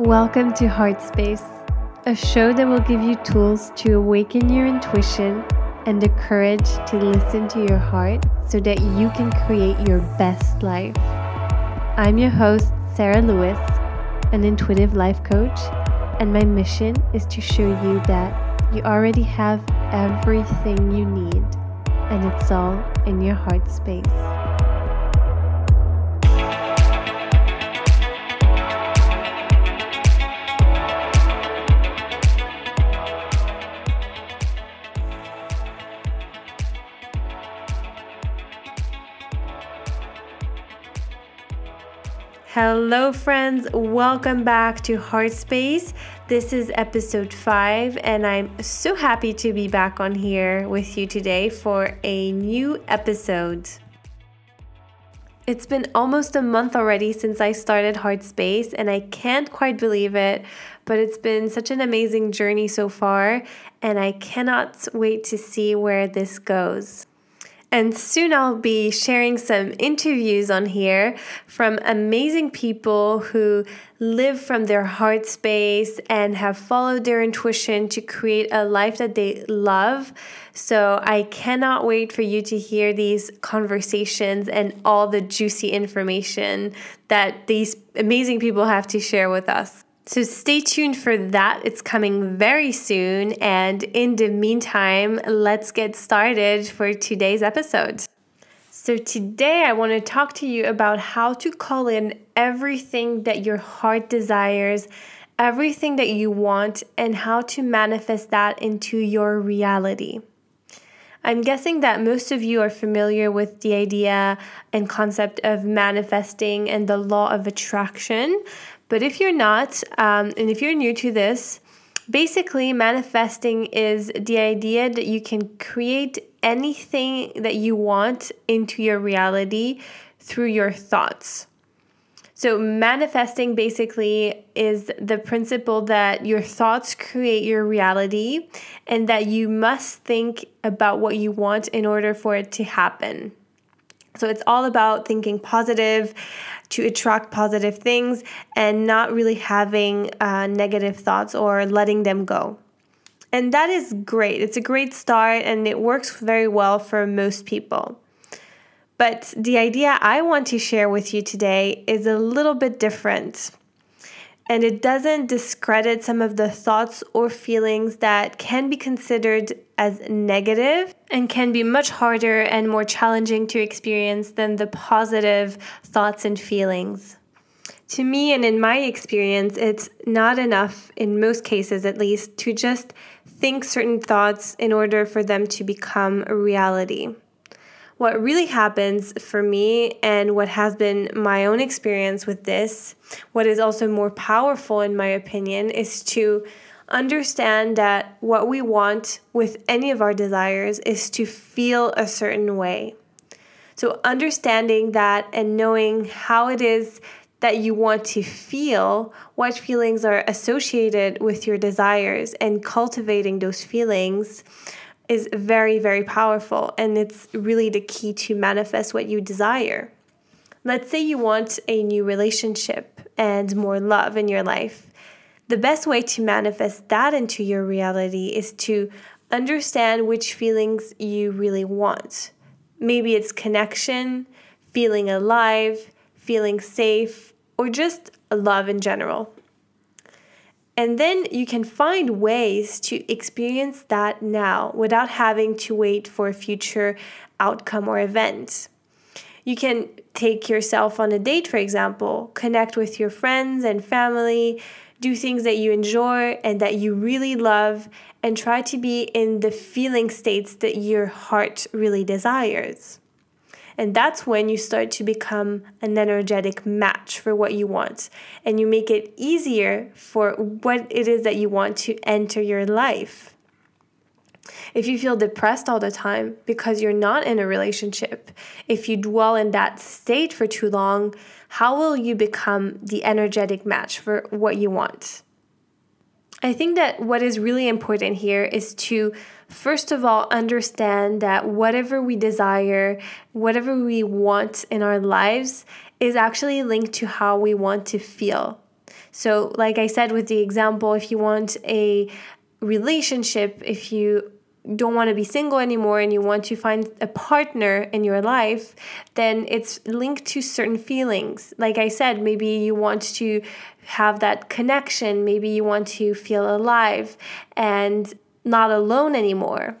Welcome to Heart Space, a show that will give you tools to awaken your intuition and the courage to listen to your heart so that you can create your best life. I'm your host, Sarah Lewis, an intuitive life coach, and my mission is to show you that you already have everything you need, and it's all in your heart space. Hello, friends. Welcome back to Heart Space. This is episode five, and I'm so happy to be back on here with you today for a new episode. It's been almost a month already since I started Heart Space, and I can't quite believe it, but it's been such an amazing journey so far, and I cannot wait to see where this goes. And soon I'll be sharing some interviews on here from amazing people who live from their heart space and have followed their intuition to create a life that they love. So I cannot wait for you to hear these conversations and all the juicy information that these amazing people have to share with us. So stay tuned for that. It's coming very soon. And in the meantime, let's get started for today's episode. So, today I want to talk to you about how to call in everything that your heart desires, everything that you want, and how to manifest that into your reality. I'm guessing that most of you are familiar with the idea and concept of manifesting and the law of attraction. But if you're not, um, and if you're new to this, basically manifesting is the idea that you can create anything that you want into your reality through your thoughts. So, manifesting basically is the principle that your thoughts create your reality and that you must think about what you want in order for it to happen. So, it's all about thinking positive, to attract positive things and not really having uh, negative thoughts or letting them go. And that is great. It's a great start and it works very well for most people. But the idea I want to share with you today is a little bit different. And it doesn't discredit some of the thoughts or feelings that can be considered as negative and can be much harder and more challenging to experience than the positive thoughts and feelings. To me, and in my experience, it's not enough, in most cases at least, to just think certain thoughts in order for them to become a reality. What really happens for me, and what has been my own experience with this, what is also more powerful, in my opinion, is to understand that what we want with any of our desires is to feel a certain way. So, understanding that and knowing how it is that you want to feel, what feelings are associated with your desires, and cultivating those feelings is very, very powerful. And it's really the key to manifest what you desire. Let's say you want a new relationship and more love in your life. The best way to manifest that into your reality is to understand which feelings you really want. Maybe it's connection, feeling alive, feeling safe, or just love in general. And then you can find ways to experience that now without having to wait for a future outcome or event. You can take yourself on a date, for example, connect with your friends and family, do things that you enjoy and that you really love, and try to be in the feeling states that your heart really desires. And that's when you start to become an energetic match for what you want. And you make it easier for what it is that you want to enter your life. If you feel depressed all the time because you're not in a relationship, if you dwell in that state for too long, how will you become the energetic match for what you want? I think that what is really important here is to, first of all, understand that whatever we desire, whatever we want in our lives, is actually linked to how we want to feel. So, like I said with the example, if you want a relationship, if you don't want to be single anymore and you want to find a partner in your life, then it's linked to certain feelings. Like I said, maybe you want to have that connection, maybe you want to feel alive and not alone anymore.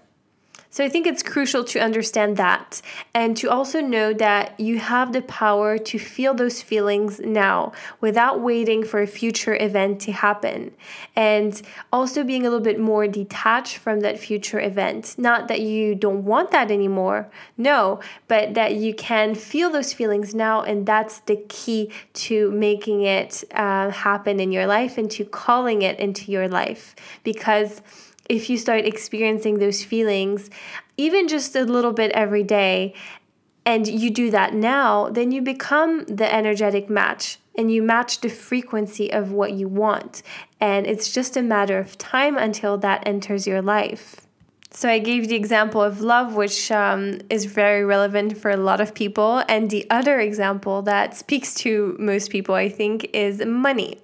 So I think it's crucial to understand that and to also know that you have the power to feel those feelings now without waiting for a future event to happen. And also being a little bit more detached from that future event. Not that you don't want that anymore, no, but that you can feel those feelings now. And that's the key to making it uh, happen in your life and to calling it into your life. Because if you start experiencing those feelings, even just a little bit every day, and you do that now, then you become the energetic match and you match the frequency of what you want. And it's just a matter of time until that enters your life. So, I gave the example of love, which um, is very relevant for a lot of people. And the other example that speaks to most people, I think, is money.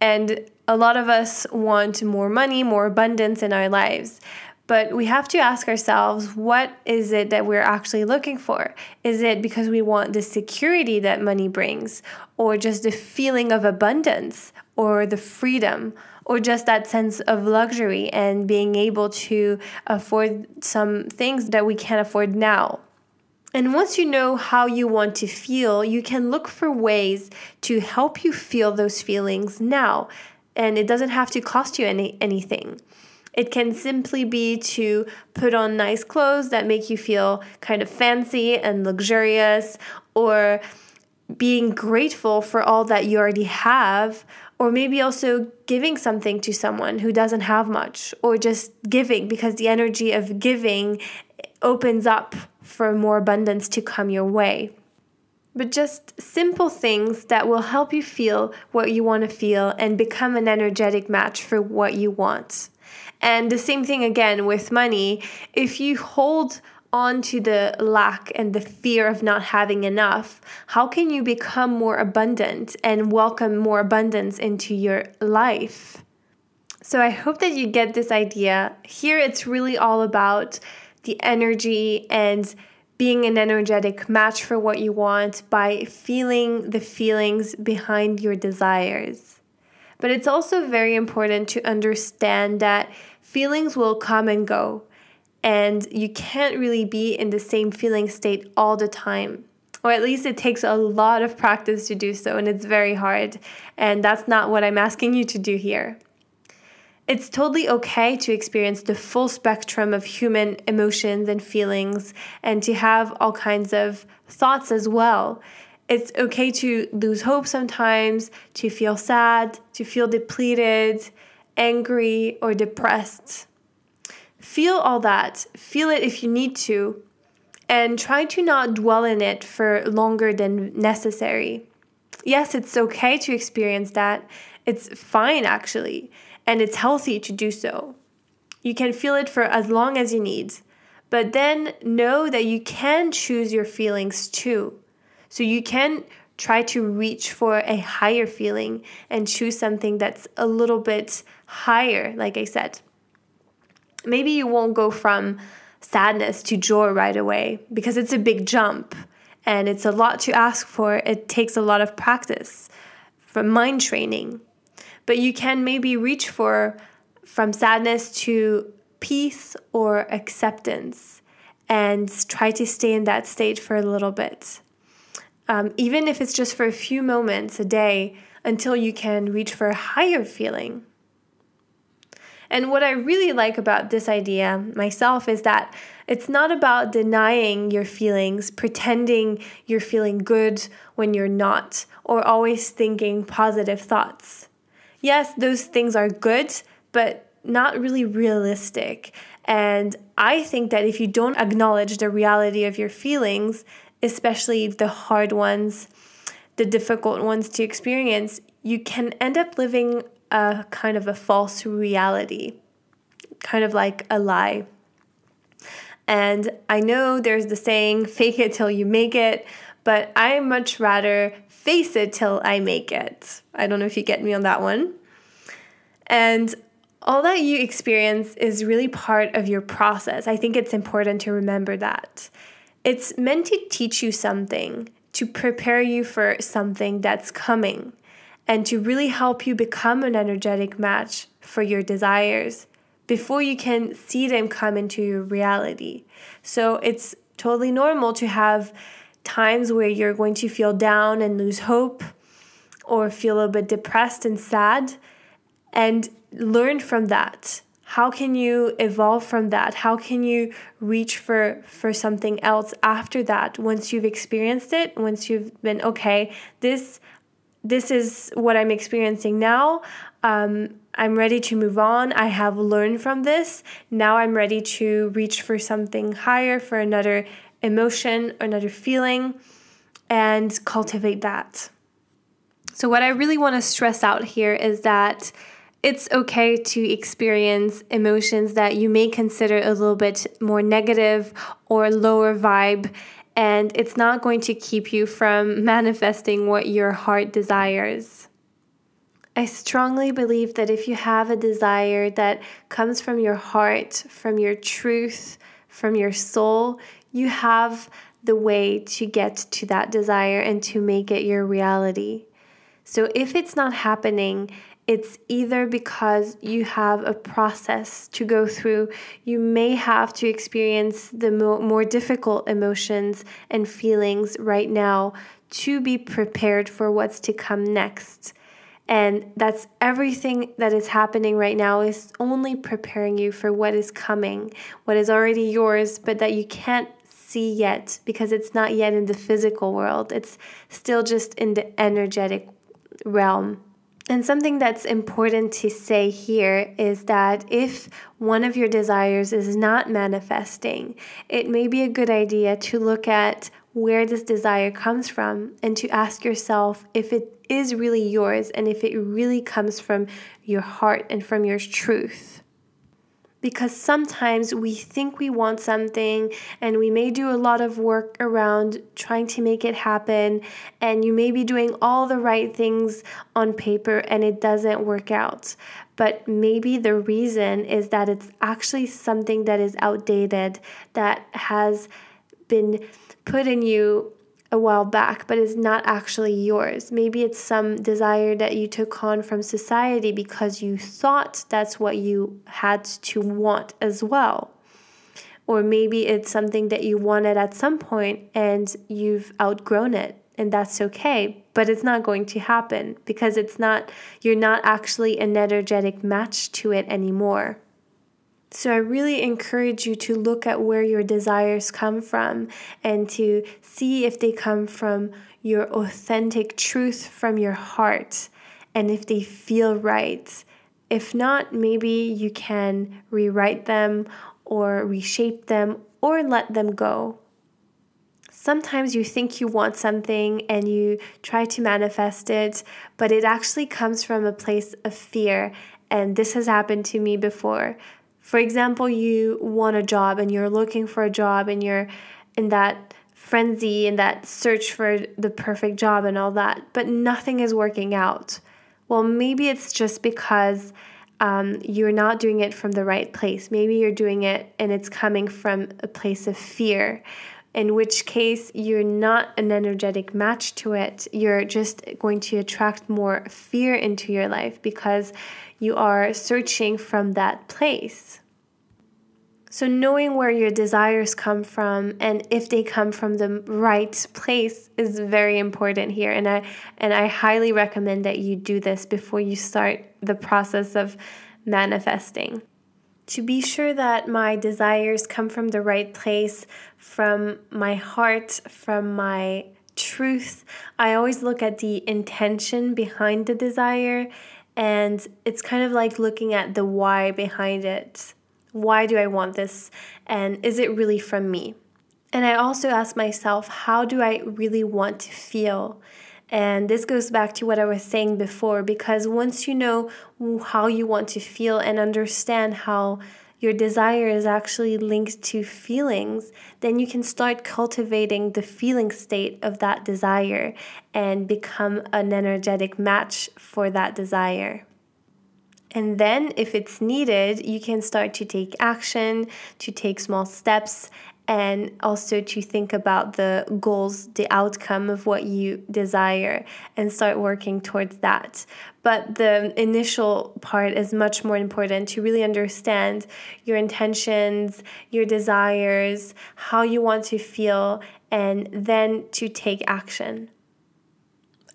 And a lot of us want more money, more abundance in our lives. But we have to ask ourselves what is it that we're actually looking for? Is it because we want the security that money brings, or just the feeling of abundance, or the freedom, or just that sense of luxury and being able to afford some things that we can't afford now? And once you know how you want to feel, you can look for ways to help you feel those feelings now and it doesn't have to cost you any anything. It can simply be to put on nice clothes that make you feel kind of fancy and luxurious, or being grateful for all that you already have, or maybe also giving something to someone who doesn't have much, or just giving because the energy of giving opens up for more abundance to come your way but just simple things that will help you feel what you want to feel and become an energetic match for what you want. And the same thing again with money. If you hold on to the lack and the fear of not having enough, how can you become more abundant and welcome more abundance into your life? So I hope that you get this idea. Here it's really all about the energy and being an energetic match for what you want by feeling the feelings behind your desires. But it's also very important to understand that feelings will come and go, and you can't really be in the same feeling state all the time. Or at least it takes a lot of practice to do so, and it's very hard. And that's not what I'm asking you to do here. It's totally okay to experience the full spectrum of human emotions and feelings and to have all kinds of thoughts as well. It's okay to lose hope sometimes, to feel sad, to feel depleted, angry, or depressed. Feel all that. Feel it if you need to. And try to not dwell in it for longer than necessary. Yes, it's okay to experience that. It's fine, actually and it's healthy to do so. You can feel it for as long as you need, but then know that you can choose your feelings too. So you can try to reach for a higher feeling and choose something that's a little bit higher, like I said. Maybe you won't go from sadness to joy right away because it's a big jump and it's a lot to ask for. It takes a lot of practice from mind training but you can maybe reach for from sadness to peace or acceptance and try to stay in that state for a little bit. Um, even if it's just for a few moments a day until you can reach for a higher feeling. And what I really like about this idea myself is that it's not about denying your feelings, pretending you're feeling good when you're not, or always thinking positive thoughts yes, those things are good, but not really realistic. And I think that if you don't acknowledge the reality of your feelings, especially the hard ones, the difficult ones to experience, you can end up living a kind of a false reality, kind of like a lie. And I know there's the saying, fake it till you make it, but I much rather face it till I make it. I don't know if you get me on that one. And all that you experience is really part of your process. I think it's important to remember that. It's meant to teach you something, to prepare you for something that's coming, and to really help you become an energetic match for your desires before you can see them come into your reality. So it's totally normal to have times where you're going to feel down and lose hope or feel a bit depressed and sad and learn from that. How can you evolve from that? How can you reach for for something else after that? Once you've experienced it once you've been okay this this is what i'm experiencing now. Um, i'm ready to move on. I have learned from this. Now i'm ready to reach for something higher for another emotion another feeling and cultivate that so what i really want to stress out here is that it's okay to experience emotions that you may consider a little bit more negative or lower vibe, and it's not going to keep you from manifesting what your heart desires. I strongly believe that if you have a desire that comes from your heart, from your truth, from your soul, you have the way to get to that desire and to make it your reality. So if it's not happening, it's either because you have a process to go through, you may have to experience the mo- more difficult emotions and feelings right now to be prepared for what's to come next. And that's everything that is happening right now is only preparing you for what is coming, what is already yours, but that you can't see yet because it's not yet in the physical world. It's still just in the energetic realm. And something that's important to say here is that if one of your desires is not manifesting, it may be a good idea to look at where this desire comes from and to ask yourself if it is really yours and if it really comes from your heart and from your truth because sometimes we think we want something and we may do a lot of work around trying to make it happen and you may be doing all the right things on paper and it doesn't work out. But maybe the reason is that it's actually something that is outdated that has been put in you a while back, but is not actually yours. Maybe it's some desire that you took on from society because you thought that's what you had to want as well. Or maybe it's something that you wanted at some point and you've outgrown it, and that's okay. But it's not going to happen because it's not, you're not actually an energetic match to it anymore. So I really encourage you to look at where your desires come from and to see if they come from your authentic truth from your heart and if they feel right. If not, maybe you can rewrite them or reshape them or let them go. Sometimes you think you want something and you try to manifest it, but it actually comes from a place of fear. And this has happened to me before. For example, you want a job and you're looking for a job and you're in that frenzy and that search for the perfect job and all that, but nothing is working out. Well, maybe it's just because um, you're not doing it from the right place. Maybe you're doing it and it's coming from a place of fear, in which case you're not an energetic match to it. You're just going to attract more fear into your life because you are searching from that place. So, knowing where your desires come from and if they come from the right place is very important here. And I, and I highly recommend that you do this before you start the process of manifesting. To be sure that my desires come from the right place, from my heart, from my truth, I always look at the intention behind the desire and it's kind of like looking at the why behind it. Why do I want this? And is it really from me? And I also ask myself, how do I really want to feel? And this goes back to what I was saying before because once you know how you want to feel and understand how your desire is actually linked to feelings, then you can start cultivating the feeling state of that desire and become an energetic match for that desire. And then, if it's needed, you can start to take action, to take small steps, and also to think about the goals, the outcome of what you desire, and start working towards that. But the initial part is much more important to really understand your intentions, your desires, how you want to feel, and then to take action.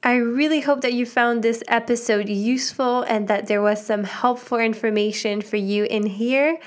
I really hope that you found this episode useful and that there was some helpful information for you in here.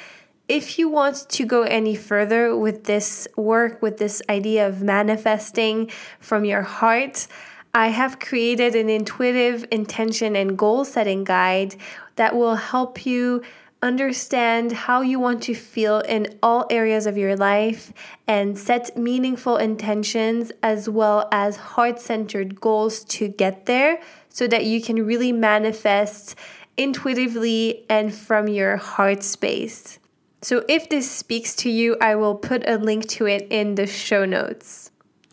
If you want to go any further with this work, with this idea of manifesting from your heart, I have created an intuitive intention and goal setting guide that will help you understand how you want to feel in all areas of your life and set meaningful intentions as well as heart centered goals to get there so that you can really manifest intuitively and from your heart space. So, if this speaks to you, I will put a link to it in the show notes.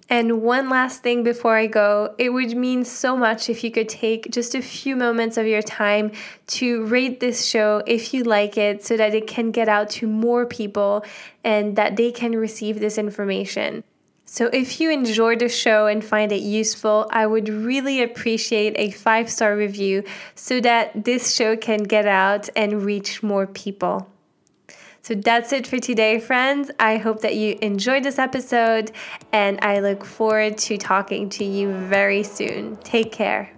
And one last thing before I go, it would mean so much if you could take just a few moments of your time to rate this show if you like it so that it can get out to more people and that they can receive this information. So, if you enjoyed the show and find it useful, I would really appreciate a five star review so that this show can get out and reach more people. So that's it for today, friends. I hope that you enjoyed this episode, and I look forward to talking to you very soon. Take care.